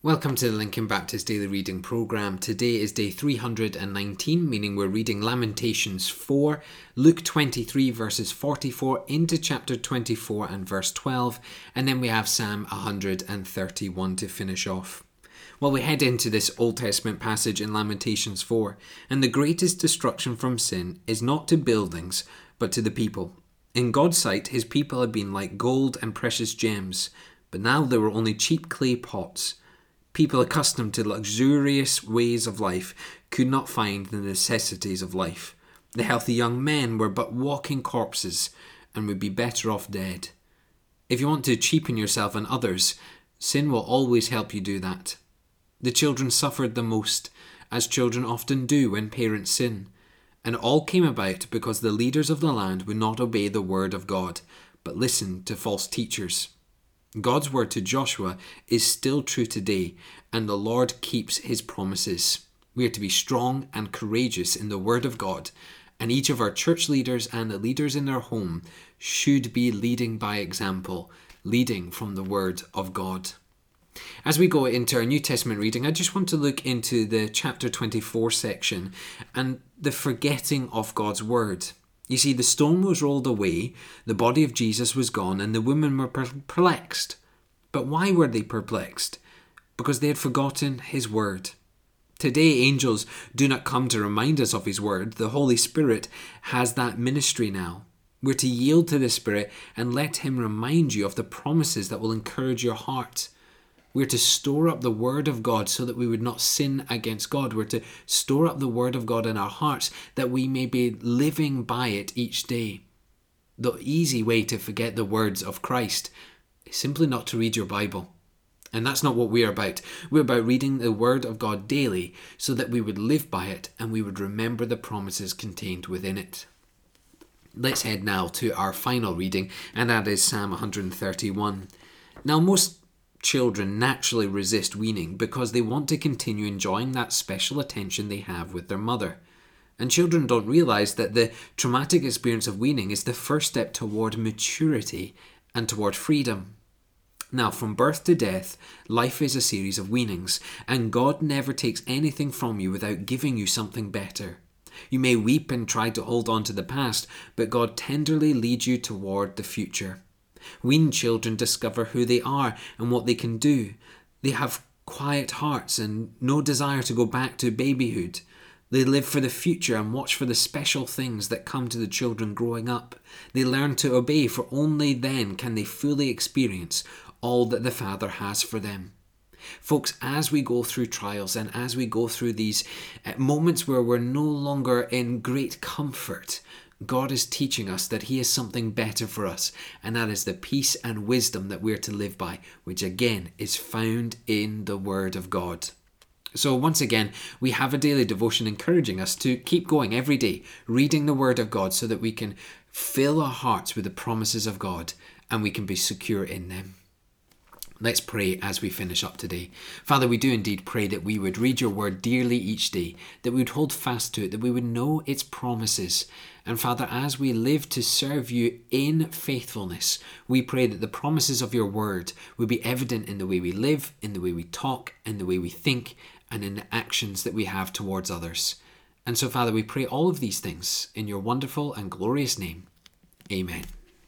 Welcome to the Lincoln Baptist Daily Reading Programme. Today is day 319, meaning we're reading Lamentations 4, Luke 23, verses 44 into chapter 24 and verse 12, and then we have Psalm 131 to finish off. Well, we head into this Old Testament passage in Lamentations 4, and the greatest destruction from sin is not to buildings, but to the people. In God's sight, his people had been like gold and precious gems, but now they were only cheap clay pots People accustomed to luxurious ways of life could not find the necessities of life. The healthy young men were but walking corpses and would be better off dead. If you want to cheapen yourself and others, sin will always help you do that. The children suffered the most, as children often do when parents sin. And all came about because the leaders of the land would not obey the word of God, but listened to false teachers. God's word to Joshua is still true today, and the Lord keeps his promises. We are to be strong and courageous in the word of God, and each of our church leaders and the leaders in their home should be leading by example, leading from the word of God. As we go into our New Testament reading, I just want to look into the chapter 24 section and the forgetting of God's word. You see, the stone was rolled away, the body of Jesus was gone, and the women were perplexed. But why were they perplexed? Because they had forgotten His word. Today, angels do not come to remind us of His word. The Holy Spirit has that ministry now. We're to yield to the Spirit and let Him remind you of the promises that will encourage your heart. We're to store up the Word of God so that we would not sin against God. We're to store up the Word of God in our hearts that we may be living by it each day. The easy way to forget the words of Christ is simply not to read your Bible. And that's not what we're about. We're about reading the Word of God daily so that we would live by it and we would remember the promises contained within it. Let's head now to our final reading, and that is Psalm 131. Now, most children naturally resist weaning because they want to continue enjoying that special attention they have with their mother. And children don't realize that the traumatic experience of weaning is the first step toward maturity and toward freedom. Now, from birth to death, life is a series of weanings, and God never takes anything from you without giving you something better. You may weep and try to hold on to the past, but God tenderly leads you toward the future. Weaned children discover who they are and what they can do. They have quiet hearts and no desire to go back to babyhood. They live for the future and watch for the special things that come to the children growing up. They learn to obey, for only then can they fully experience all that the Father has for them. Folks, as we go through trials and as we go through these uh, moments where we're no longer in great comfort, God is teaching us that He has something better for us, and that is the peace and wisdom that we're to live by, which again is found in the Word of God. So, once again, we have a daily devotion encouraging us to keep going every day, reading the Word of God so that we can fill our hearts with the promises of God and we can be secure in them. Let's pray as we finish up today. Father, we do indeed pray that we would read your word dearly each day, that we would hold fast to it, that we would know its promises. And Father, as we live to serve you in faithfulness, we pray that the promises of your word will be evident in the way we live, in the way we talk, in the way we think, and in the actions that we have towards others. And so, Father, we pray all of these things in your wonderful and glorious name. Amen.